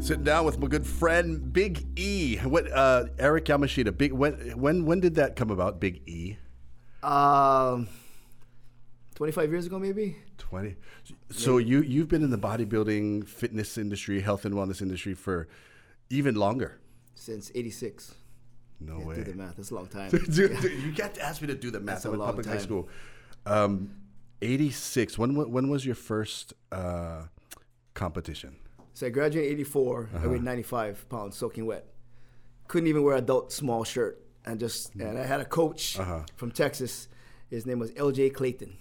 Sitting down with my good friend Big E. What uh, Eric Yamashita? Big when when when did that come about? Big E. Um, 25 years ago, maybe. Twenty. So you you've been in the bodybuilding, fitness industry, health and wellness industry for even longer. Since 86. No Can't way. do the math. That's a long time. Dude, dude, you got to ask me to do the math. That's a I'm in public high school. Um, Eighty six. When when was your first uh, competition? So I graduated in 84. I Uh-huh. weighed 95 pounds, soaking wet. Couldn't even wear adult small shirt. And just and I had a coach Uh-huh. from Texas. His name was L.J. Clayton,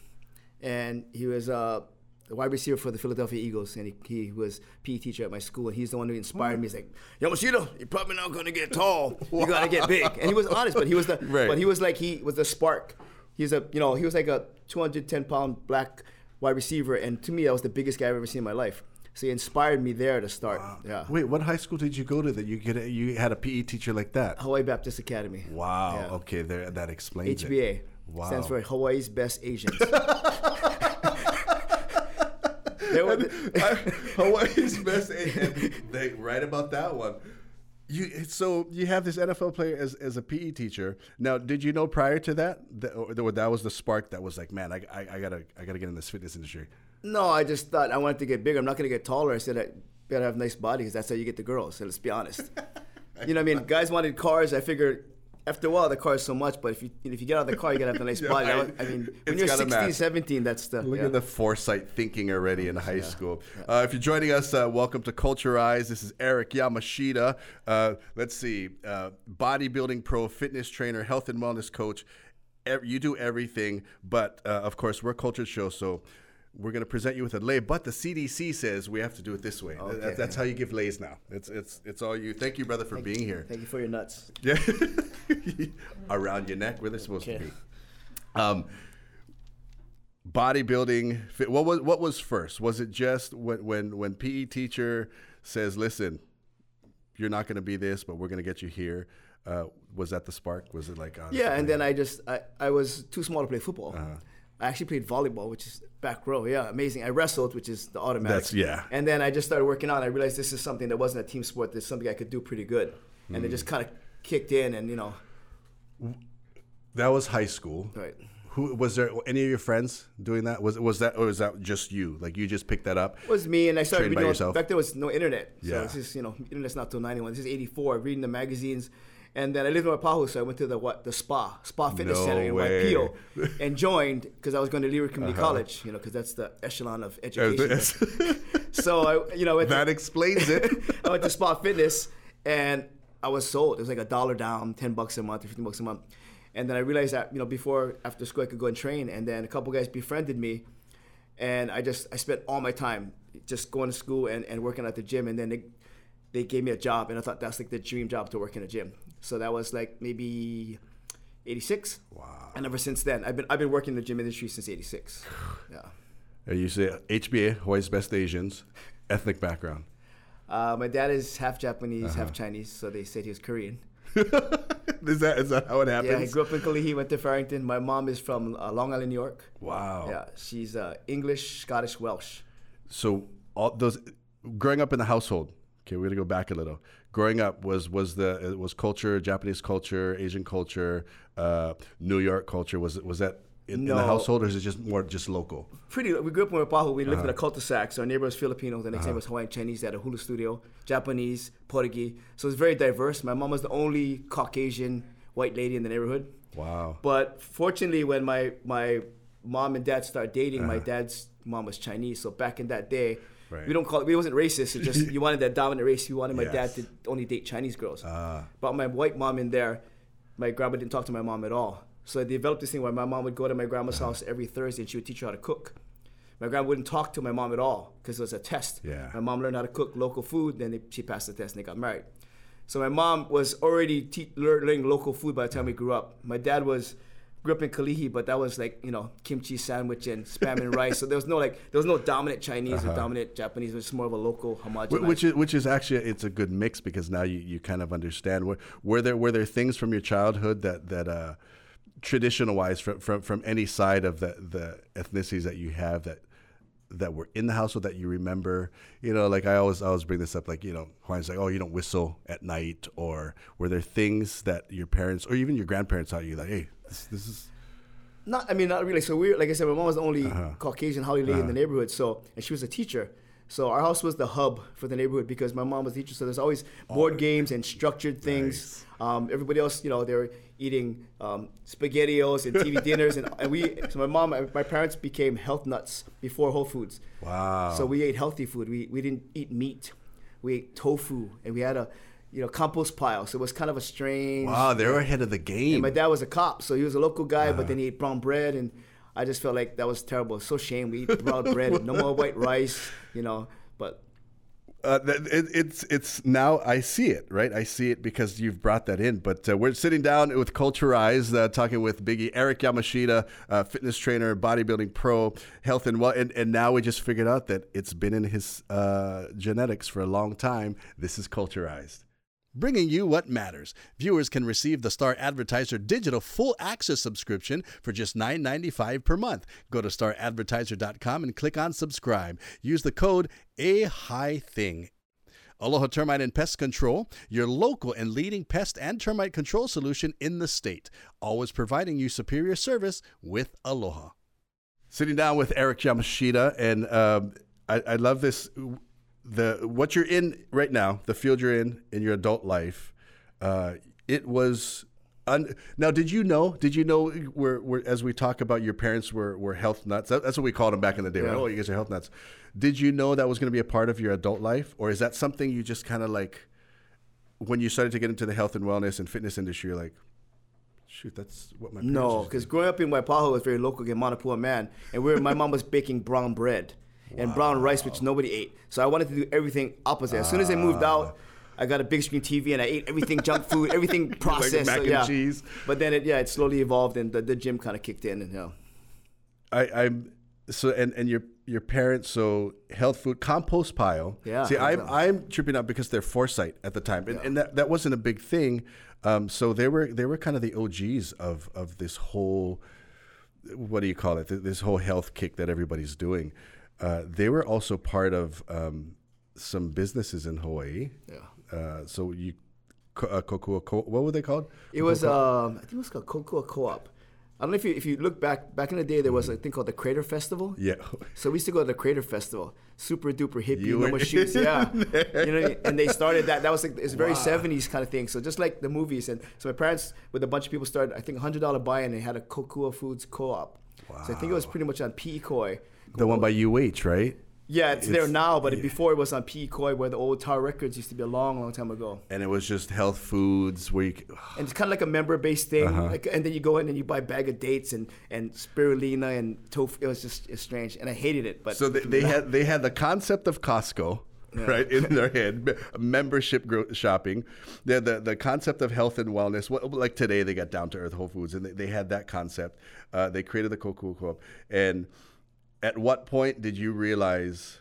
and he was uh, the wide receiver for the Philadelphia Eagles. And he, he was PE teacher at my school. And he's the one who inspired me. He's like, Yamashita, you're probably not gonna get tall. You gotta get big. And he was honest, but he was the Right. but he was like he was the spark. He's a you know he was like a 210 pound black wide receiver, and to me that was the biggest guy I've ever seen in my life. So he inspired me there to start. Yeah. Wait, what high school did you go to that you get a, you had a PE teacher like that? Hawaii Baptist Academy. Wow. Yeah. Okay, there that explains it. HBA. Wow. Stands for Hawaii's Best Asians. They were the- Hawaii's best. and they right about that one. You so you have this NFL player as, as a PE teacher. Now, did you know prior to that that, or that that was the spark that was like, man, I, I, I gotta I gotta get in this fitness industry. No, I just thought I wanted to get bigger. I'm not going to get taller. I said I better have nice body because that's how you get the girls. So let's be honest. you know what I mean? Guys wanted cars. I figured after a while the car is so much, but if you if you get out of the car, you gotta have a nice Yeah, body. I- I, mean, when you're 16, match. 17, that's the Look yeah. at the foresight thinking already in high school. Uh, if you're joining us, uh, welcome to Culturize. This is Eric Yamashita. Uh, let's see, uh, bodybuilding pro, fitness trainer, health and wellness coach. You do everything, but uh, of course, we're a culture show, so we're going to present you with a lay. But the CDC says we have to do it this way. That- Okay. that's how you give lays now. It's it's it's all you. Thank you, brother, for being here. Thank you for your nuts. Yeah, around your neck where they're supposed to be. Um, bodybuilding. Fit, what was what was first? Was it just when when when PE teacher says, "Listen, you're not going to be this, but we're going to get you here." Uh, was that the spark? Was it like uh, Yeah, and then I just I, I was too small to play football. Uh-huh. I actually played volleyball, which is back row. Yeah, amazing. I wrestled, which is the automatic. That's- yeah. And then I just started working out. And I realized this is something that wasn't a team sport. This is something I could do pretty good. And Mm. it just kind of kicked in, and you know, that was high school? right. Who was there? Any of your friends doing that? Was was that or was that just you? Like you just picked that up? It was me, and I started by reading. all- yourself? Back there was no internet, so Yeah. this is you know, internet's not till '91. This is '84. Reading the magazines, and then I lived in Waipahu, so I went to the what the spa, spa fitness No center in way. Waipio, and joined because I was going to Leeward Community uh-huh. College, you know, because that's the echelon of education. so I, you know, went to- that explains it. I went to Spa Fitness and I was sold. It was like a dollar down, ten bucks a month, or fifteen bucks a month. And then I realized that you know before after school I could go and train. And then a couple guys befriended me, and I just I spent all my time just going to school and, and working at the gym. And then they they gave me a job, and I thought that's like the dream job to work in a gym. So that was like maybe. 86. Wow. And ever since then, I've been I've been working in the gym industry since 86. Yeah. You say HBA, Hawaii's Best Asians, ethnic background. Uh, my dad is half Japanese, Uh-huh. half Chinese, so they said he was Korean. is that is that how it happens? Yeah, I grew up in Kalihi, went to Farrington. My mom is from uh, Long Island, New York. Wow. Yeah, she's uh, English, Scottish, Welsh. So all those growing up in the household. Okay, we're gonna go back a little. Growing up was was the was culture, Japanese culture, Asian culture, uh, New York culture. Was it was that in, in the No. household, or is it just more just local? Pretty. We grew up in Waipahu. We Uh-huh. lived in a cul-de-sac. So our neighbor was Filipino. The next neighbor was Hawaiian Chinese. They had a hula studio. Japanese, Portuguese. So it's very diverse. My mom was the only Caucasian white lady in the neighborhood. Wow. But fortunately, when my my mom and dad started dating, Uh-huh. my dad's mom was Chinese. So back in that day, Right. we don't call it. We wasn't racist. It just you wanted that dominant race. You wanted my dad to only date Chinese girls. Ah. But my white mom in there, my grandma didn't talk to my mom at all. So I developed this thing where my mom would go to my grandma's Uh-huh. house every Thursday and she would teach her how to cook. My grandma wouldn't talk to my mom at all because it was a test. Yeah. My mom learned how to cook local food, then they, she passed the test and they got married. So my mom was already te- learning local food by the time we grew up. My dad was grew up in Kalihi, but that was like you know kimchi sandwich and spam and rice. So there was no like there was no dominant Chinese or dominant Japanese. It was more of a local homogenized. Which is which is actually it's a good mix because now you, you kind of understand were, were there were there things from your childhood that that uh, traditional wise from, from from any side of the the ethnicities that you have that that were in the household that you remember? You know, like I always I always bring this up, like you know, Juan's like, oh, you don't whistle at night, or were there things that your parents or even your grandparents taught you, like, hey, this, this is Not, I mean, not really. So we, like I said, my mom was the only Uh-huh. Caucasian haole lady in the neighborhood. So, and she was a teacher. So our house was the hub for the neighborhood because my mom was a teacher. So there's always board games and structured things. Um, everybody else, you know, they're eating um, spaghettios and TV dinners, and, and we. So my mom, my parents became health nuts before Whole Foods. wow. So we ate healthy food. We we didn't eat meat. We ate tofu, and we had a, you know, compost pile. So it was kind of a strange. wow, they were ahead of the And game. my dad was a cop, so he was a local guy, Uh-huh. but then he ate brown bread, and I just felt like that was terrible. So shame we eat brown bread, no more white rice, you know. But Uh, it, it's it's now I see it right. I see it because you've brought that in. But uh, we're sitting down with Culturize, uh, talking with Biggie Eric Yamashita, uh, fitness trainer, bodybuilding pro, health and well, and, and now we just figured out that it's been in his uh, genetics for a long time. This is Culturized. Bringing you what matters. Viewers can receive the Star Advertiser digital full access subscription for just $9.95 per month. Go to staradvertiser.com and click on subscribe. Use the code A High Thing. Aloha Termite and Pest Control, your local and leading pest and termite control solution in the state, always providing you superior service with Aloha. Sitting down with Eric Yamashita, and um, I, I love this. The what you're in right now, the field you're in in your adult life, uh, it was. Un- now, did you know? Did you know? Where, where, as we talk about, your parents were, were health nuts. That, that's what we called them back in the day. right? Oh, you guys are health nuts. Did you know that was going to be a part of your adult life, or is that something you just kind of like when you started to get into the health and wellness and fitness industry? You're like, shoot, that's what my parents no, because growing up in Waipahu was very local in Manapua, man, and we my mom was baking brown bread and brown rice, which nobody ate. So I wanted to do everything opposite. As soon as I moved out. I got a big screen TV and I ate everything junk food, everything processed. mac so, and cheese. But then it, yeah, it slowly evolved and the, the gym kind of kicked in and yeah. I, I'm so and and your your parents so health food compost pile. Yeah, See, I'm exactly. I'm tripping out because they're foresight at the time, and, and that, that wasn't a big thing. Um, so they were they were kind of the OGs of of this whole what do you call it? This whole health kick that everybody's doing. Uh, they were also part of um, some businesses in Hawaii. Yeah. Uh, so you, uh, Kokua, Co- what were they called? It was um, I think it was called Kokua Co-op. I don't know if you if you look back back in the day there was a thing called the Crater Festival. Yeah. So we used to go to the Crater Festival, super duper hippie, You no more shoes, yeah. you know, and they started that. That was like it's very '70s kind of thing. So just like the movies, and so my parents with a bunch of people started. I think a hundred dollar buy-in. They had a Kokua Foods Co-op. Wow. So I think it was pretty much on Piikoi. The one by UH, right? Yeah, it's, there now, but before it was on PE where the old Tower Records used to be a long, long time ago. And it was just health foods where you. and it's kind of like a member-based thing. Uh-huh. Like, and then you go in and you buy a bag of dates and and spirulina and tofu. It was just it's strange, and I hated it. But So they, they had they had the concept of Costco. Right in their head, membership gro- shopping, they had the the concept of health and wellness. What, like today, they got down to earth Whole Foods, and they, they had that concept. Uh, they created the Kokua Co-op. And at what point did you realize,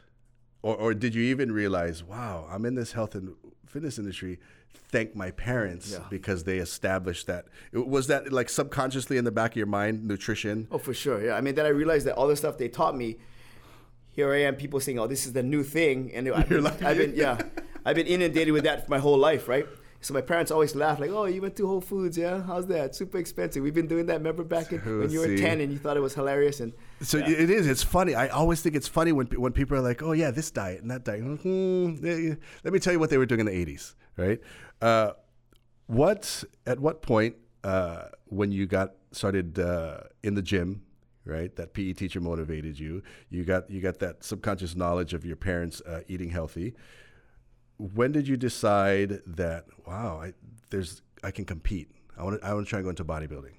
or or did you even realize, wow, I'm in this health and fitness industry? Thank my parents Yeah. because they established that. Was that like subconsciously in the back of your mind, nutrition? oh, for sure, yeah. I mean, then I realized that all the stuff they taught me. Here I am, people saying, "Oh, this is the new thing," and I've been, I've been yeah, I've been inundated with that for my whole life, right? So my parents always laugh like, "Oh, you went to Whole Foods, yeah? How's that? Super expensive. We've been doing that. Remember back in, when you were ten and you thought it was hilarious?" And So yeah. it is. It's funny. I always think it's funny when when people are like, "Oh yeah, this diet and that diet." Hmm, eh, let me tell you what they were doing in the '80s, right? Uh, what at what point uh, when you got started uh, in the gym, right? That PE teacher motivated you. You got you got that subconscious knowledge of your parents uh, eating healthy. When did you decide that wow, I, there's I can compete? I want to I want to try and go into bodybuilding.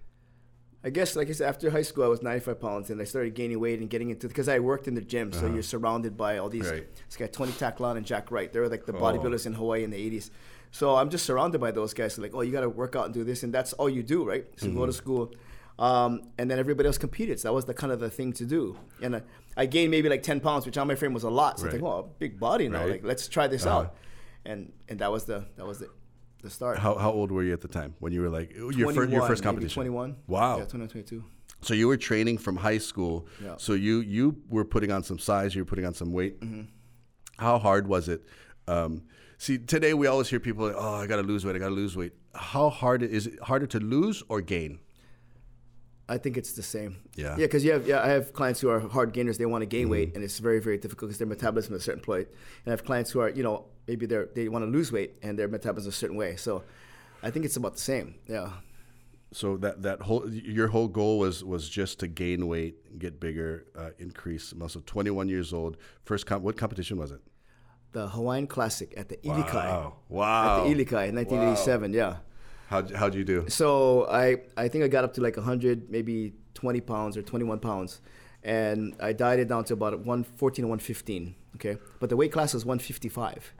I guess, like I said, after high school, I was 95 pounds, and I started gaining weight and getting into because I worked in the gym. So you're surrounded by all these. Uh-huh. Right. This guy Tony Tacklon and Jack Wright. They were like the Oh. bodybuilders in Hawaii in the 80s. So I'm just surrounded by those guys. So like, oh, you got to work out and do this, and that's all you do, right? So Mm-hmm. go to school, um, and then everybody else competed. So that was the kind of the thing to do. And I, I gained maybe like 10 pounds, which on my frame was a lot. So I Right. think, oh, big body now. Right. Like, let's try this Uh-huh. out. And and that was the that was the the start. How, how old were you at the time when you were like your first your first competition? 21. Wow. Yeah, 21, 22. So you were training from high school. Yeah. So you you were putting on some size. You were putting on some weight. Mm-hmm. How hard was it? Um, see, today we always hear people, like, "Oh, I got to lose weight. I got to lose weight." How hard is it harder to lose or gain? I think it's the same. Yeah. Yeah, because you have yeah, I have clients who are hard gainers. They want to gain weight, and it's very very difficult because their metabolism is a certain point. And I have clients who are you know maybe they they want to lose weight and their metabolism is a certain way. So I think it's about the same. Yeah. So that that whole your whole goal was was just to gain weight, get bigger, uh, increase muscle. Twenty one years old. First, com- what competition was it? The Hawaiian Classic at the Ilikai. Wow! Wow! At the Ilikai in 1987. Yeah. How'd, how'd you do? So I I think I got up to like 100, maybe 20 pounds or 21 pounds, and I dieted down to about 114 or 115. Okay, but the weight class was 155.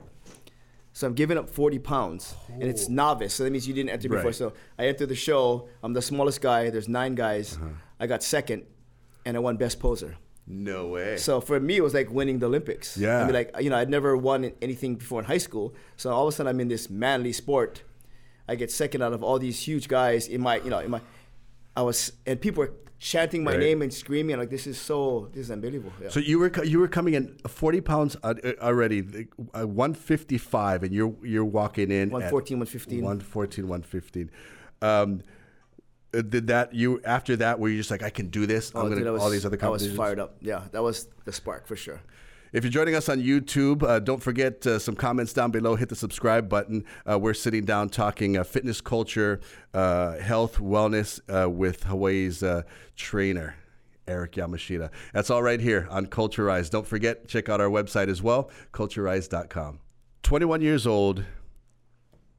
So I'm giving up 40 pounds, and it's novice. So that means you didn't enter before. Right. So I entered the show. I'm the smallest guy. There's nine guys. Uh-huh. I got second, and I won best poser. No way. So for me, it was like winning the Olympics. Yeah. I mean, like you know, I'd never won anything before in high school. So all of a sudden, I'm in this manly sport. I get second out of all these huge guys in my, you know, in my. I was, and people were chanting my Right. name and screaming. Like this is so, this is unbelievable. Yeah. So you were you were coming in forty pounds uh, already, uh, one fifty five, and you're you're walking in 114, 115. 114, 115. Um, uh, did that you after that were you just like I can do this? Oh, I'm I was, all these other companies. I was fired up. Yeah, that was the spark for sure. If you're joining us on YouTube, uh, don't forget uh, some comments down below. Hit the subscribe button. Uh, we're sitting down talking uh, fitness culture, uh, health, wellness uh, with Hawaii's trainer, Eric Yamashita. That's all right here on Culturize. Don't forget, check out our website as well, culturize.com. 21 years old,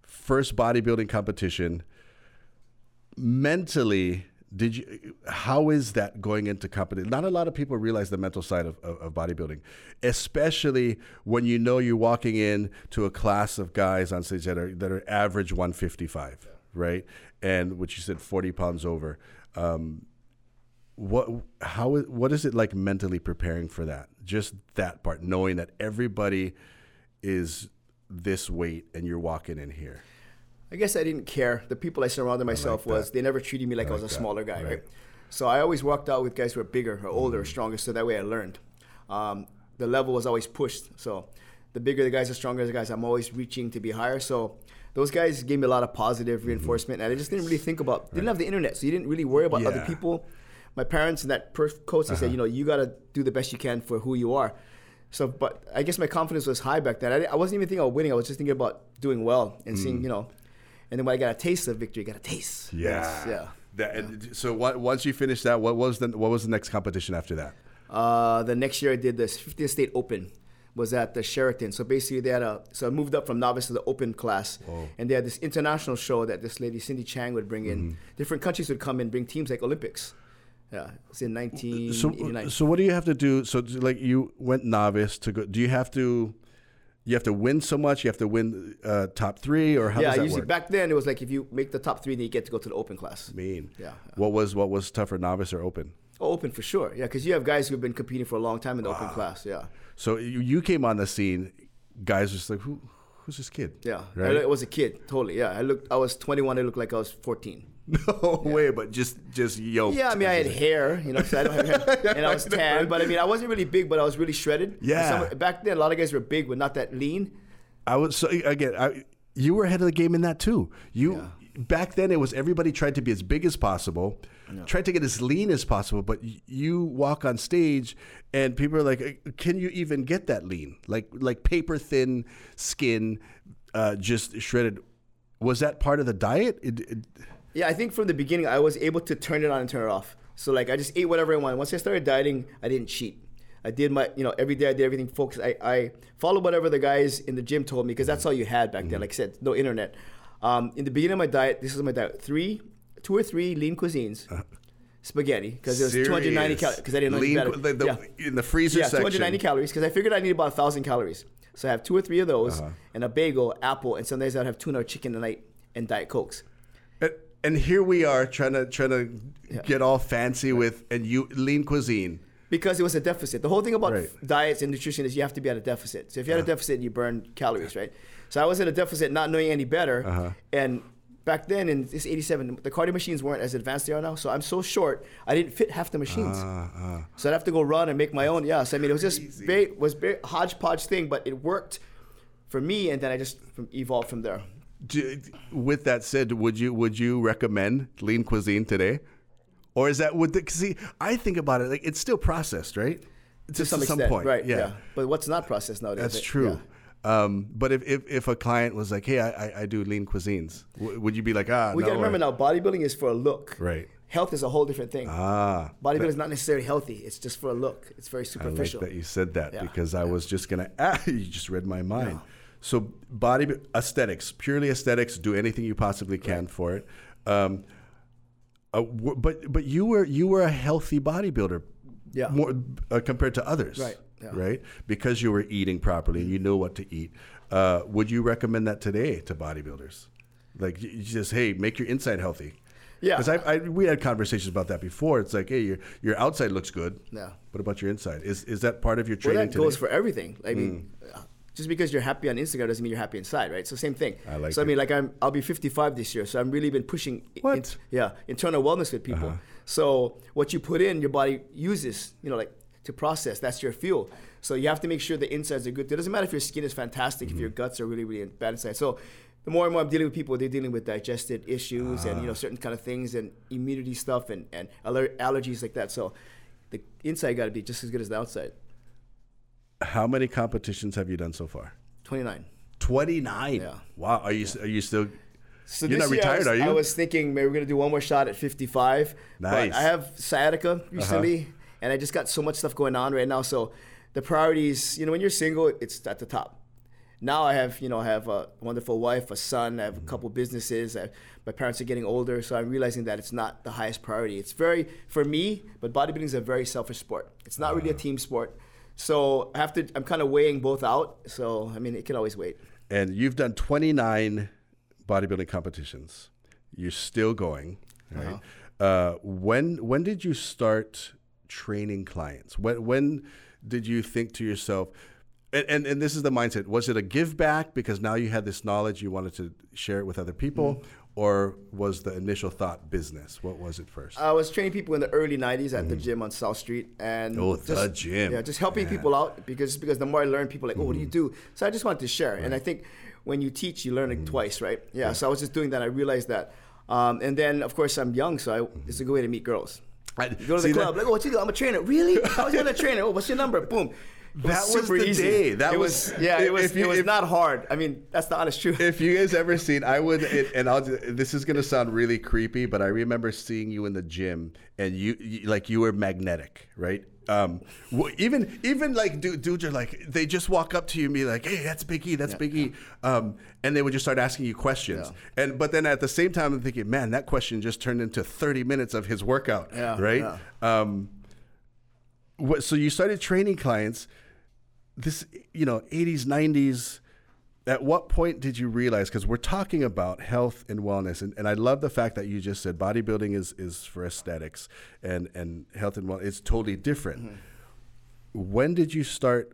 first bodybuilding competition. Mentally, did you how is that going into competition not a lot of people realize the mental side of, of, of bodybuilding especially when you know you're walking in to a class of guys on stage that are that are average 155 right? And which you said 40 pounds over. Um, what how what is it like mentally preparing for that? Just that part knowing that everybody is this weight and you're walking in here I guess I didn't care. The people I surrounded myself that. was they never treated me like I, was a that. smaller guy, Right. right. So I always walked out with guys who were bigger or older Mm. or stronger, so that way I learned. Um, the level was always pushed. So the bigger the guys, the stronger the guys. I'm always reaching to be higher. So those guys gave me a lot of positive Mm-hmm. reinforcement, and I just didn't really think about. Didn't have the internet, so you didn't really worry about Yeah. other people. My parents and that per- coach they Uh-huh. said, you know, you got to do the best you can for who you are. So, but I guess my confidence was high back then. I, I wasn't even thinking about winning. I was just thinking about doing well and Mm. seeing, you know. And then when I got a taste of victory, I got a taste. Yes, yeah. That, and So what, once you finished that, what was the what was the next competition after that? Uh, the next year I did this 50th State Open was at the Sheraton. So basically they had a so I moved up from novice to the open class, and they had this international show that this lady Cindy Chang would bring in. Different countries would come and bring teams like Olympics. Yeah, it's in 1989. So, so what do you have to do? So, like, you went novice to go. Do you have to? You have to win so much. You have to win uh, top three, or how yeah, does that usually work? back then it was like if you make the top three, then you get to go to the open class. mean, Yeah. What was what was tougher, novice or open? Oh, open for sure. Yeah, because you have guys who've been competing for a long time in the open class. Yeah. So you, you came on the scene. Guys, were just like who? Who's this kid? Yeah, Right? I, was a kid, totally. Yeah, I looked. I was 21. I looked like I was 14. No way, but just just yoked. Yeah, I mean, I had hair, you know, so I don't have hair, and I was tan. But I mean, I wasn't really big, but I was really shredded. Yeah. Some- back then, a lot of guys were big, but not that lean. I was so again. I, you were ahead of the game in that too. You back then it was everybody tried to be as big as possible, tried to get as lean as possible. But you walk on stage and people are like, "Uh, "Can you even get that lean? Like like paper thin skin, uh, just shredded." Was that part of the diet? It, it, Yeah, I think from the beginning, I was able to turn it on and turn it off. So like, I just ate whatever I wanted. Once I started dieting, I didn't cheat. I did my, you know, every day I did everything focused. I, I followed whatever the guys in the gym told me because that's all you had back then. Like I said, no internet. Um, in the beginning of my diet, this is my diet: three, two or three lean cuisines, spaghetti because it was 290 calories. Because I didn't know lean, better. the, the, yeah. in the freezer yeah, section. 290 calories because I figured I need about thousand calories. So I have two or three of those, Uh-huh. and a bagel, apple, and some days I'd have tuna or chicken a night and diet cokes. And here we are trying to trying to get all fancy with and you lean cuisine. Because it was a deficit. The whole thing about Right. diets and nutrition is you have to be at a deficit. So if you had a deficit, you burn calories, right? So I was in a deficit, not knowing any better, Uh-huh. and back then in this 87, the cardio machines weren't as advanced they are now. So I'm so short, I didn't fit half the machines. Uh, So I'd have to go run and make my own. Yeah, so I mean, it was just very, was very hodgepodge thing, but it worked for me, and then I just from, evolved from there. Do, with that said, would you would you recommend lean cuisine today, or is that would the, see? I think about it like it's still processed, right? To some extent, right? Yeah. But what's not processed nowadays? That's true. yeah. Um, but if, if, if a client was like, "Hey, I, I, do lean cuisines," w- would you be like, "Ah, We no, got to remember or- now, bodybuilding is for a look. Right. Health is a whole different thing. Ah, bodybuilding is not necessarily healthy. It's just for a look. It's very I like superficial. that you said that Yeah, because I was just gonna. Ah, you just read my mind. So body aesthetics, purely aesthetics. Do anything you possibly can for it. Um, uh, w- but but you were you were a healthy bodybuilder. Yeah. More uh, compared to others. Right, yeah. Right. Because you were eating properly and you know what to eat. Uh, would you recommend that today to bodybuilders? Like just hey, make your inside healthy. Yeah. Because I, I we had conversations about that before. It's like hey, your your outside looks good. Yeah. What about your inside? Is is that part of your training? Well, that today? goes for everything. I mean, uh, just because you're happy on Instagram doesn't mean you're happy inside, right? So same thing. I like So I mean, like I'm, I'll be 55 this year, so I'm really been pushing. What? Uh-huh. in- yeah, internal wellness with people. So what you put in, your body uses. You know, like to process. That's your fuel. So you have to make sure the insides are good. It doesn't matter if your skin is fantastic, if Mm-hmm. your guts are really, really bad inside. So the more and more I'm dealing with people, they're dealing with digestive issues and you Ah. know certain kind of things and immunity stuff and and aller- allergies like that. So the inside got to be just as good as the outside. How many competitions have you done so far? 29. Twenty nine. Yeah. Wow. Are you are you still? So You're not retired, was, are you? I was thinking maybe we're gonna do one more shot at 55. Nice. Uh-huh. But I have sciatica recently, and I just got so much stuff going on right now. So the priorities, you know, when you're single, it's at the top. Now I have, you know, I have a wonderful wife, a son, I have Mm-hmm. a couple businesses. I, my parents are getting older, so I'm realizing that it's not the highest priority. It's very for me, but bodybuilding is a very selfish sport. It's not really a Uh-huh. team sport. So I have to. I'm kind of weighing both out. So I mean, it can always wait. And you've done twenty nine bodybuilding competitions. You're still going. Right. Uh-huh. Uh, when when did you start training clients? When when did you think to yourself? And, and, and this is the mindset. Was it a give back because now you had this knowledge you wanted to share it with other people, Mm-hmm. Or was the initial thought business? What was it first? I was training people in the early '90s at the gym on South Street, and. Oh, the gym. Yeah, just helping people out because because the more I learn, people like, oh, what do you Mm-hmm. do? So I just wanted to share, and I think when you teach, you learn it Mm-hmm. twice, right? Yeah, So I was just doing that. I realized that, um, and then of course I'm young, so I, it's a good way to meet girls. I- You go to the that- club, like, oh, what you do? I'm a trainer. Really? I was a trainer. Oh, what's your number? Boom. That was super the easy. day. That was- was, yeah. It was you- it was if- not hard. I mean, that's the honest truth. if you guys ever seen, I would, it, and I'll. This is gonna sound really creepy, but I remember seeing you in the gym, and you, you like you were magnetic, right? Um, even even like dude, dudes are like they just walk up to you and be like, "Hey, that's Big E, that's Big E," um, and they would just start asking you questions. And but then at the same time, I'm thinking, man, that question just turned into 30 minutes of his workout, Yeah, right? yeah. Um, so you started training clients this you know 80s 90s at what point did you realize because we're talking about health and wellness and, and i love the fact that you just said bodybuilding is is for aesthetics and and health and wellness it's totally different Mm-hmm. when did you start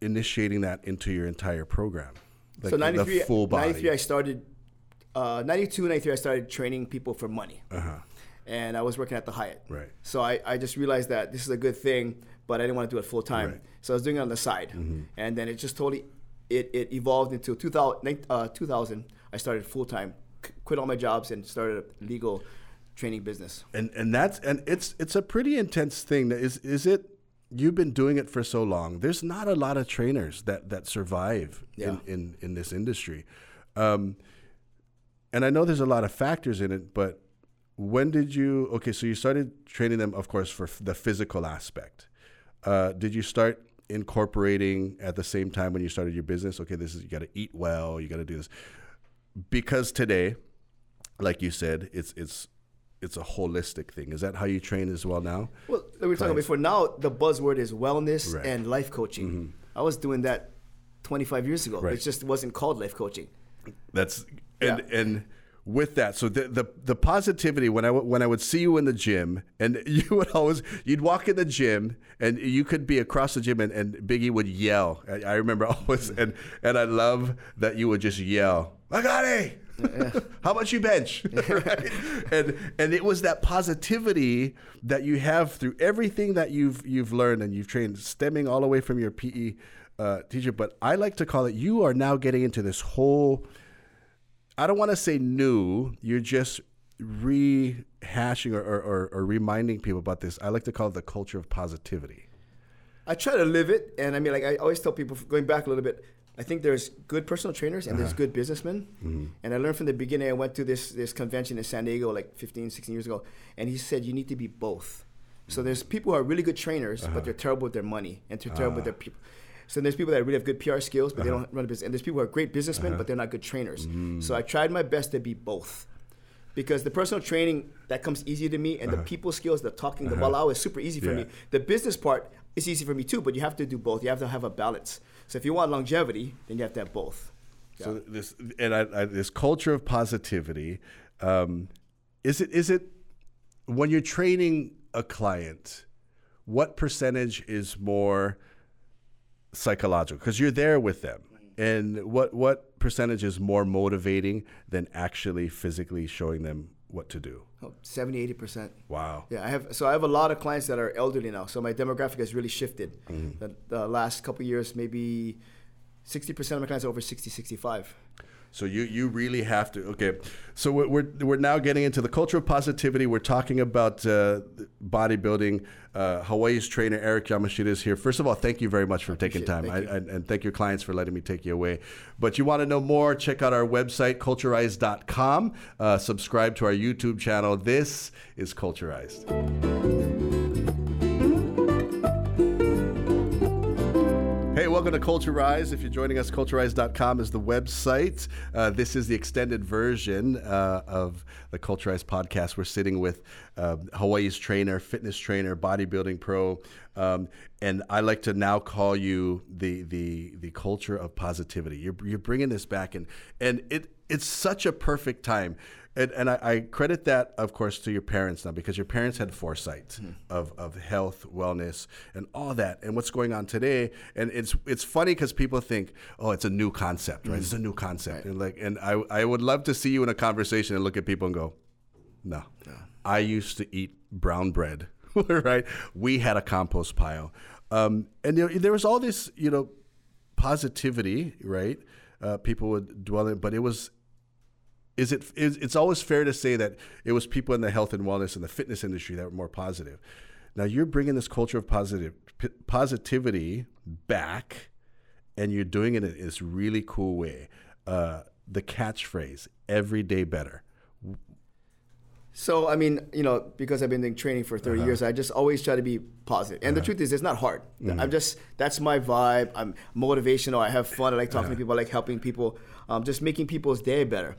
initiating that into your entire program like so 93, the full body 93 I started, uh, 92, 93, I started training people for money. uh-huh. And I was working at the Hyatt. Right. So I, I just realized that this is a good thing, but I didn't want to do it full time. Right. Mm-hmm. So I was doing it on the side. And then it just totally, it, it evolved into 2000, uh, 2000 I started full time, quit all my jobs and started a legal training business. and and that's and it's it's a pretty intense thing is is it you've been doing it for so long there's not a lot of trainers that that survive Yeah. in, in in this industry um and i know there's a lot of factors in it but when did you okay so you started training them of course for f- the physical aspect uh, did you start incorporating at the same time when you started your business okay this is you got to eat well you got to do this because today like you said it's it's it's a holistic thing is that how you train as well now Well, like we were talking before. Now the buzzword is wellness Right. Mm-hmm. and life coaching. I was doing that 25 years ago. Right. It just wasn't called life coaching. That's and Yeah. and with that, so the, the the positivity when I w- when I would see you in the gym, and you would always you'd walk in the gym, and you could be across the gym, and, and Biggie would yell. I, I remember always, and and I love that you would just yell, "Magari, how much you bench?" right? And and it was that positivity that you have through everything that you've you've learned and you've trained, stemming all the way from your PE uh, teacher. But I like to call it you are now getting into this whole I don't want to say new. You're just rehashing or, or, or, reminding people about this. I like to call it the culture of positivity. I try to live it, and I mean, like I always tell people, going back a little bit, I think there's good personal trainers and uh-huh. there's good businessmen. Mm-hmm. And I learned from the beginning. I went to this this convention in San Diego like 15, 16 years ago, and he said you need to be both. So there's people who are really good trainers, uh-huh. but they're terrible with their money and they're terrible uh-huh. with their people. So there's people that really have good PR skills, but uh-huh. they don't run a business. And there's people who are great businessmen, uh-huh. but they're not good trainers. Mm. So I tried my best to be both. Because the personal training, that comes easy to me, and uh-huh. the people skills, the talking, the wala'au is super easy for yeah. me. The business part is easy for me too, but you have to do both. You have to have a balance. So if you want longevity, then you have to have both. Yeah. So this and I, I, this culture of positivity, um, is it is it when you're training a client, what percentage is more psychological because you're there with them. And what what percentage is more motivating than actually physically showing them what to do? Oh, 70, 80%. Wow. Yeah, I have so I have a lot of clients that are elderly now. So my demographic has really shifted. Mm-hmm. The, the, last couple years, maybe 60% of my clients are over 60, 65. So you you really have to okay. So we're we're now getting into the culture of positivity. We're talking about uh, bodybuilding. Uh, Hawaii's trainer Eric Yamashita is here. First of all, thank you very much for taking time, I, and, and thank your clients for letting me take you away. But you want to know more? Check out our website culturized.com. Uh, subscribe to our YouTube channel. This is Culturized. Welcome to Culturize. If you're joining us, culturize.com is the website. Uh, this is the extended version uh, of the Culturize podcast. We're sitting with uh, Hawaii's trainer, fitness trainer, bodybuilding pro, um, and I like to now call you the the the culture of positivity. You're, you're bringing this back, and and it it's such a perfect time and, and I, I, credit that, of course, to your parents now because your parents had foresight mm-hmm. of, of health, wellness, and all that, and what's going on today. And it's it's funny because people think, oh, it's a new concept, right? Mm-hmm. It's a new concept, right. and like, and I I would love to see you in a conversation and look at people and go, no, no. I used to eat brown bread, right? We had a compost pile, um, and you know, there was all this, you know, positivity, right? Uh, people would dwell in, but it was is it is, it's always fair to say that it was people in the health and wellness and the fitness industry that were more positive. Now you're bringing this culture of positive p- positivity back, and you're doing it in this really cool way. Uh, the catchphrase "every day better." So I mean, you know, because I've been doing training for 30 uh-huh. years, I just always try to be positive. And uh-huh. the truth is, it's not hard. Mm-hmm. I'm just that's my vibe. I'm motivational. I have fun. I like talking uh-huh. to people. I like helping people. Um, just making people's day better.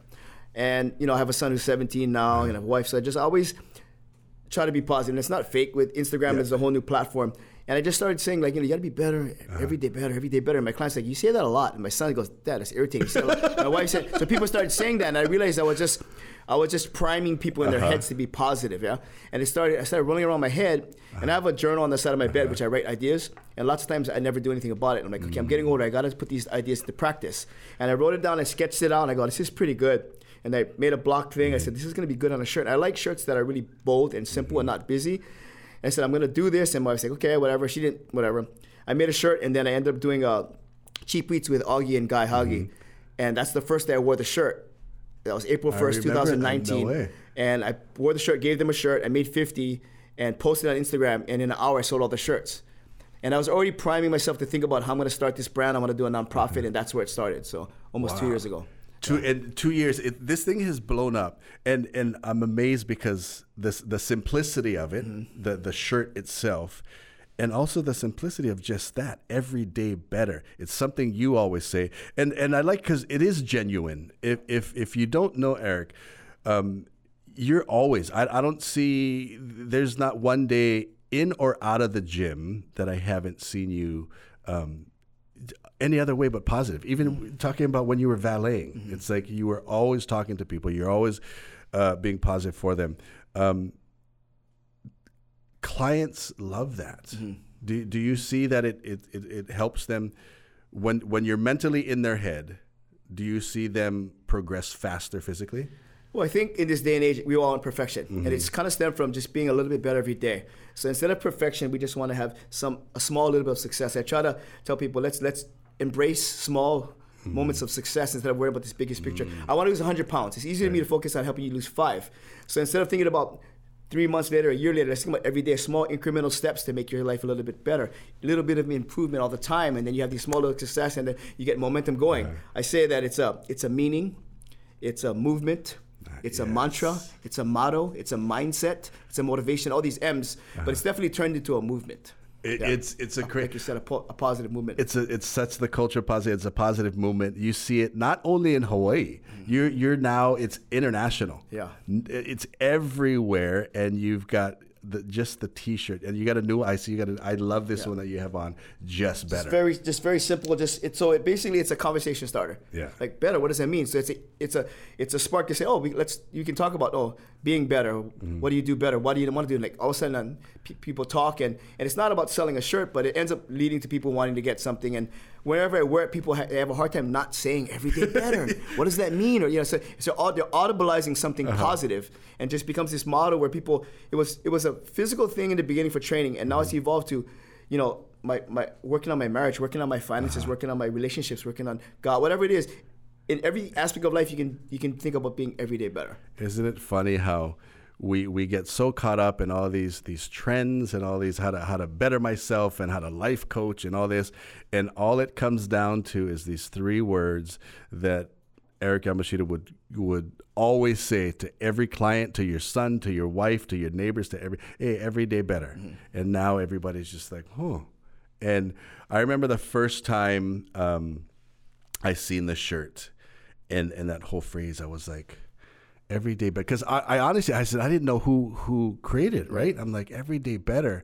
And you know, I have a son who's 17 now and a wife, so I just always try to be positive. And it's not fake. With Instagram, yeah. it's a whole new platform. And I just started saying like, you know, you got to be better uh-huh. every day, better every day, better. And my client's like, you say that a lot. And my son goes, Dad, that's irritating. So my wife said, so people started saying that, and I realized I was just, I was just priming people in their uh-huh. heads to be positive, yeah. And it started, I started rolling around my head, uh-huh. and I have a journal on the side of my bed uh-huh. which I write ideas. And lots of times I never do anything about it. I'm like, okay, mm-hmm. I'm getting older. I got to put these ideas to practice. And I wrote it down. I sketched it out. And I go, this is pretty good and I made a block thing. I said, this is going to be good on a shirt. I like shirts that are really bold and simple and not busy. And I said, I'm going to do this. And my wife said, okay, whatever. She didn't, whatever. I made a shirt, and then I ended up doing a cheap weeks with Augie and Guy Huggy. Mm-hmm. And that's the first day I wore the shirt. That was April 1st, 2019. No and I wore the shirt, gave them a shirt. I made 50 and posted on Instagram. And in an hour, I sold all the shirts. And I was already priming myself to think about how I'm going to start this brand. I'm going to do a nonprofit, mm-hmm. and that's where it started. So almost wow. two years ago. Two in two years, it, this thing has blown up, and and I'm amazed because this the simplicity of it, mm-hmm. the the shirt itself, and also the simplicity of just that every day better. It's something you always say, and and I like because it is genuine. If if if you don't know Eric, um, you're always. I I don't see. There's not one day in or out of the gym that I haven't seen you. Um, any other way but positive. Even talking about when you were valeting, Mm-hmm. it's like you were always talking to people. You're always uh, being positive for them. Um, clients love that. Mm-hmm. Do, do you see that it, it, it, it helps them when when you're mentally in their head? Do you see them progress faster physically? Well, I think in this day and age, we all want perfection, and it's kind of stemmed from just being a little bit better every day. So instead of perfection, we just want to have some a small little bit of success. I try to tell people let's let's embrace small moments of success instead of worrying about this biggest picture. I want to lose 100 pounds. It's easier for me to focus on helping you lose five. So instead of thinking about three months later, a year later, let's think about every day, small incremental steps to make your life a little bit better. A little bit of improvement all the time, and then you have these small little success, and then you get momentum going. I say that it's a it's a meaning, it's a movement. It's a mantra, it's a motto, it's a mindset, it's a motivation, all these M's, but it's uh-huh. definitely turned into a movement. It, Yeah. It's it's a Like great. you said, a, po- a positive movement. It's a it sets the culture positive. It's a positive movement. You see it not only in Hawaii. Mm-hmm. You're you're now it's international. Yeah. It's everywhere, and you've got the, just the T-shirt, and you got a new. I see you got. A, I love this one that you have on. Just It's better. very, just very simple. Just it, so it basically it's a conversation starter. Yeah. Like better. What does that mean? So it's a, it's a, it's a spark to say, oh, we, let's. You can talk about oh, being better. Mm-hmm. What do you do better? What do you want to do? Like all of a sudden, um, pe- people talk, and and it's not about selling a shirt, but it ends up leading to people wanting to get something. And wherever I wear it, people ha- they have a hard time not saying every day better. what does that mean? Or you know, so, so au- they're audibleizing something Uh-huh. positive, and just becomes this model where people. It was it was a physical thing in the beginning for training, and now it's Mm-hmm. evolved to, you know, my, my working on my marriage, working on my finances, Uh-huh. working on my relationships, working on God, whatever it is. In every aspect of life, you can you can think about being every day better. Isn't it funny how we we get so caught up in all these these trends and all these how to how to better myself and how to life coach and all this, and all it comes down to is these three words that Eric Yamashita would would always say to every client, to your son, to your wife, to your neighbors, to every hey, every day better. And now everybody's just like, oh. And I remember the first time um, I seen the shirt and and that whole phrase, I was like, every day better. Because I, I honestly, I said I didn't know who who created it, right? I'm like every day better,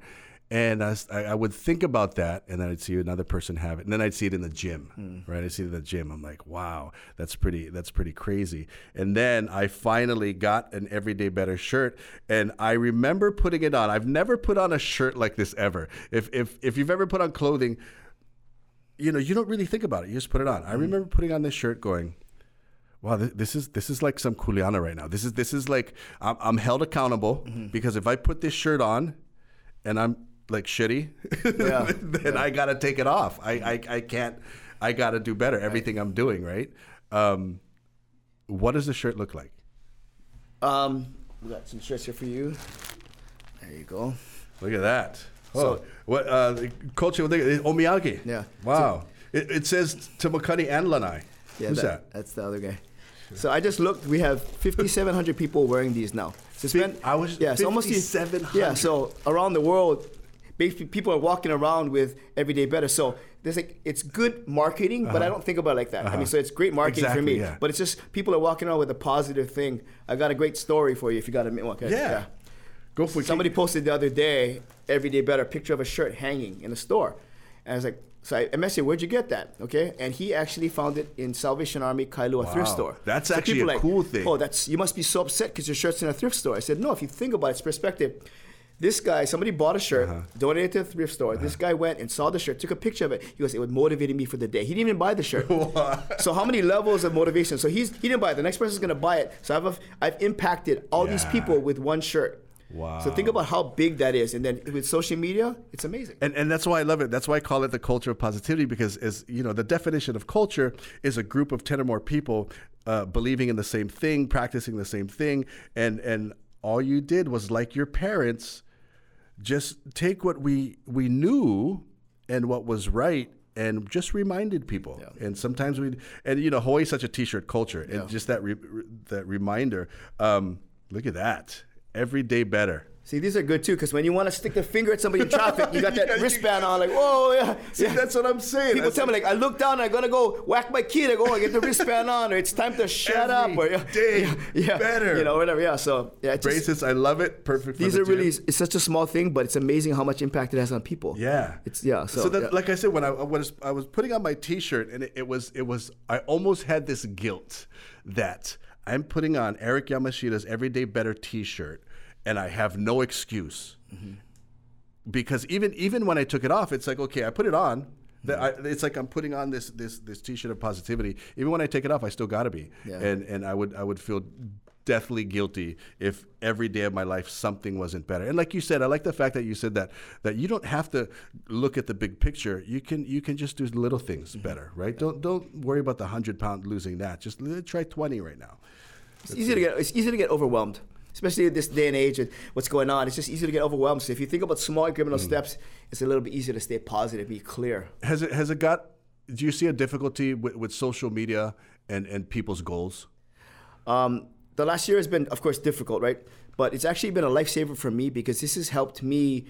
and I, was- I I would think about that, and then I'd see another person have it, and then I'd see it in the gym, hmm. right? I see it in the gym. I'm like, wow, that's pretty that's pretty crazy. And then I finally got an everyday better shirt, and I remember putting it on. I've never put on a shirt like this ever. If if if you've ever put on clothing. You know, you don't really think about it. You just put it on. I hmm. remember putting on this shirt, going, wow, th- this is this is like some kuleana right now. This is this is like I'm, I'm held accountable Mm-hmm. because if I put this shirt on and I'm like shitty, Yeah. then I gotta take it off. I, I I can't. I gotta do better. Everything I'm doing right. Um, what does the shirt look like? Um, we got some shirts here for you. There you go. Look at that. Oh, So- what uh, culture? Omiyage. Yeah. Wow. it, it says Tamakani and Lanai. Who's that? That's the other guy. So I just looked. We have 5,700 people wearing these now. So it's I was- yeah, it's almost 5,700. Yeah, so around the world, basically people are walking around with everyday better. So there's like it's good marketing, but I don't think about it like that. I mean, so it's great marketing for Uh-huh. Me, yeah. but it's just people are walking around with a positive thing. I got a great story for you if you got a minute. Okay, Yeah. Go for it. Somebody posted the other day, everyday better, picture of a shirt hanging in a store. And I was like, so I messaged him, where'd you get that? Okay. And he actually found it in Salvation Army Kailua thrift Wow. store. That's So actually a like, cool thing. Oh, that's you must be so upset because your shirt's in a thrift store. I said, no, if you think about it, it's perspective. This guy, somebody bought a shirt, Uh-huh. donated to a thrift store. This guy went and saw the shirt, took a picture of it. He goes, it would motivated me for the day. He didn't even buy the shirt. so how many levels of motivation? So he's he didn't buy it. The next person's gonna buy it. So I've I've impacted all these people with one shirt. So think about how big that is, and then with social media, it's amazing. And, and that's why I love it. That's why I call it the culture of positivity because, as you know, the definition of culture is a group of ten or more people uh, believing in the same thing, practicing the same thing, and and all you did was like your parents, just take what we we knew and what was right. And just reminded people, and sometimes we, and you know, Hawaii's such a T-shirt culture, and just that re- that reminder. Um, look at that, every day better. See, these are good too, because when you want to stick the finger at somebody in traffic, you got that Yeah, wristband on, like, whoa, yeah. See, yeah. that's what I'm saying. People That's tell me like I look down, I'm gonna go whack my kid. I go, oh, I get the wristband on, or it's time to shut up, or yeah, day yeah, better. you know, whatever. Yeah, so yeah, it's just, braces. I love it. Perfect. For these the are really it's such a small thing, but it's amazing how much impact it has on people. Yeah. it's yeah. So, So, that, like I said, when I was I was putting on my T-shirt, and it, it was it was I almost had this guilt that I'm putting on Eric Yamashita's Everyday Better T-shirt, and I have no excuse mm-hmm. because even even when I took it off, it's like okay, I put it on. That I, it's like I'm putting on this this this T-shirt of positivity. Even when I take it off, I still gotta be, Yeah. and and I would I would feel deathly guilty if every day of my life something wasn't better. And like you said, I like the fact that you said that that you don't have to look at the big picture. You can you can just do little things better, right? Don't don't worry about the hundred pound losing that. Just try twenty right now. It's easy to get it's easy to get overwhelmed, especially in this day and age and what's going on. It's just easy to get overwhelmed. So if you think about small incremental steps, it's a little bit easier to stay positive, be clear. Has it has it got? Do you see a difficulty with, with social media and and people's goals? Um, the last year has been, of course, difficult, right? But it's actually been a lifesaver for me because this has helped me.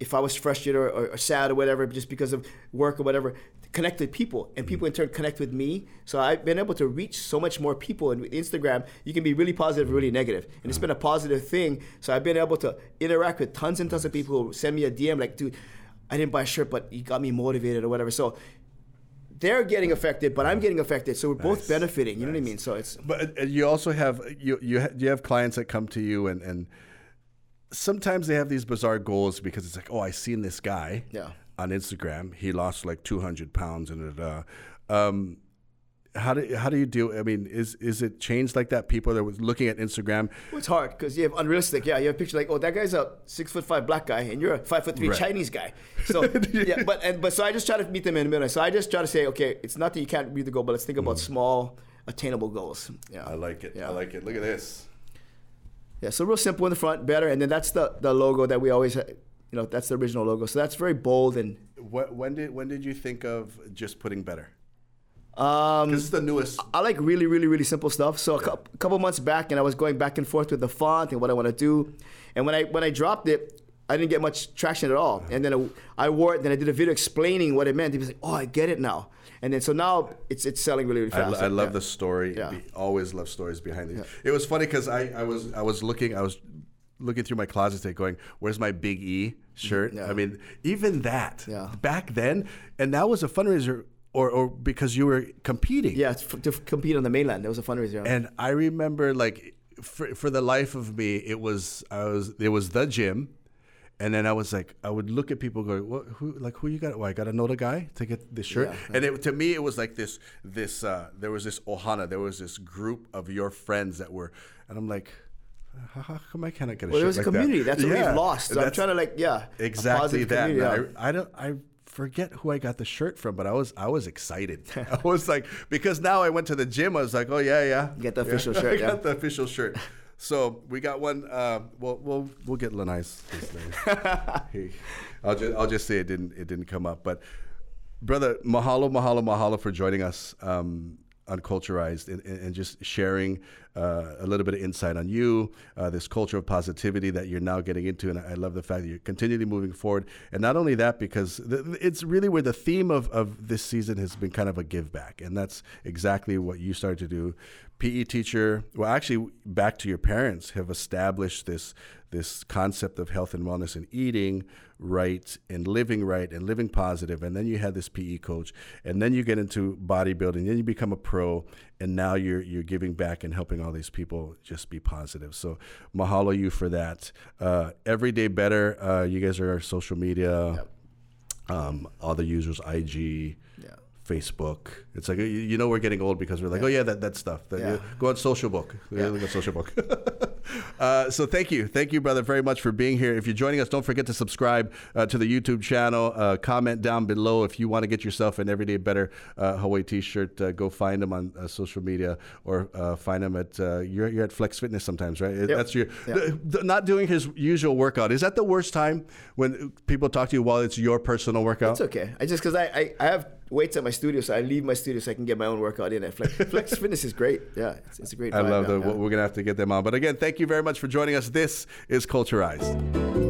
If I was frustrated or, or, or sad or whatever, just because of work or whatever, connect with people, and people in turn connect with me. So I've been able to reach so much more people. And with Instagram, you can be really positive, really negative, and it's been a positive thing. So I've been able to interact with tons and tons of people who send me a DM like, "Dude, I didn't buy a shirt, but you got me motivated or whatever." So they're getting affected, but I'm getting affected. So we're both benefiting. You know what I mean? So it's But uh, you also have you you ha- you have clients that come to you and and sometimes they have these bizarre goals because it's like oh I seen this guy Yeah. on Instagram he lost like two hundred pounds and da, da. um how do how do you deal I mean is is it changed like that people that was looking at Instagram Well, It's hard because you have unrealistic. Yeah, you have a picture like, oh, that guy's a six foot five black guy, and you're a five foot three Right. Chinese guy. So yeah, but and but so I just try to meet them in the middle. So I just try to say, okay, it's not that you can't read the goal, but let's think about small, attainable goals. Yeah, Mm. I like it Yeah. I like it look at this yeah. So real simple in the front, better, and then that's the the logo that we always, you know, that's the original logo. So that's very bold and. what when did when did you think of just putting better Um, because it's the newest I like really, really, really simple stuff. So a cou- couple months back, and I was going back and forth with the font and what I want to do. And when I when I dropped it, I didn't get much traction at all. And then I, I wore it. Then I did a video explaining what it meant. He was like, "Oh, I get it now." And then so now it's it's selling really, really I, fast. I love Yeah. the story. Yeah. Be- always love stories behind these. It was funny because I, I was I was looking I was looking through my closet today, going, "Where's my Big E shirt?" Yeah. I mean, even that Yeah. back then, and that was a fundraiser, or or because you were competing. Yeah, f- to compete on the mainland. There was a fundraiser. And I remember like for for the life of me, it was I was it was the gym. And then I was like, I would look at people going, "What? Who? Like, who you got? Well, I got to know the guy to get this shirt." Yeah. And it, to me, it was like this. This uh, there was this ohana. There was this group of your friends that were, and I'm like, how, come I cannot get a shirt. well, shirt there was a like community. that? That's what Yeah. we've lost. So I'm trying to like, yeah, exactly that. yeah. I, I don't. I forget who I got the shirt from, but I was I was excited. I was like because now I went to the gym. I was like, oh yeah, yeah. Get the Yeah. official I shirt, got the official shirt. So we got one. Uh, we'll we'll we'll get Lanais. name. I'll just I'll just say it didn't it didn't come up, but brother, mahalo, mahalo, mahalo for joining us um, on Culturized and, and just sharing uh, a little bit of insight on you, uh, this culture of positivity that you're now getting into. And I love the fact that you're continually moving forward. And not only that, because it's really where the theme of, of this season has been kind of a give back. And that's exactly what you started to do. PE teacher, well, actually, back to your parents, have established this this concept of health and wellness and eating right and living right and living positive. and then you had this PE coach and then you get into bodybuilding then you become a pro and now you're you're giving back and helping all these people just be positive so mahalo you for that uh, everyday better uh, you guys are our social media um, other users IG Yeah. Facebook. It's like you, you know we're getting old because we're like, oh yeah, that, that stuff. That, Yeah. Go on social book. Yeah. Look at social book. uh, so thank you, thank you, brother, very much for being here. If you're joining us, don't forget to subscribe uh, to the YouTube channel. Uh, comment down below if you want to get yourself an everyday better uh, Hawaii T-shirt. Uh, go find them on uh, social media or uh, find them at uh, you're, you're at Flex Fitness sometimes, right? That's your Yep. not doing his usual workout. Is that the worst time when people talk to you while it's your personal workout? It's okay. I just because I, I I have weights at my studio, so I leave my studio so I can get my own workout in. At Flex, Flex Fitness is great. Yeah, it's, it's a great. I love that. We're going to have to get them on. But again, thank you very much for joining us. This is Culturized.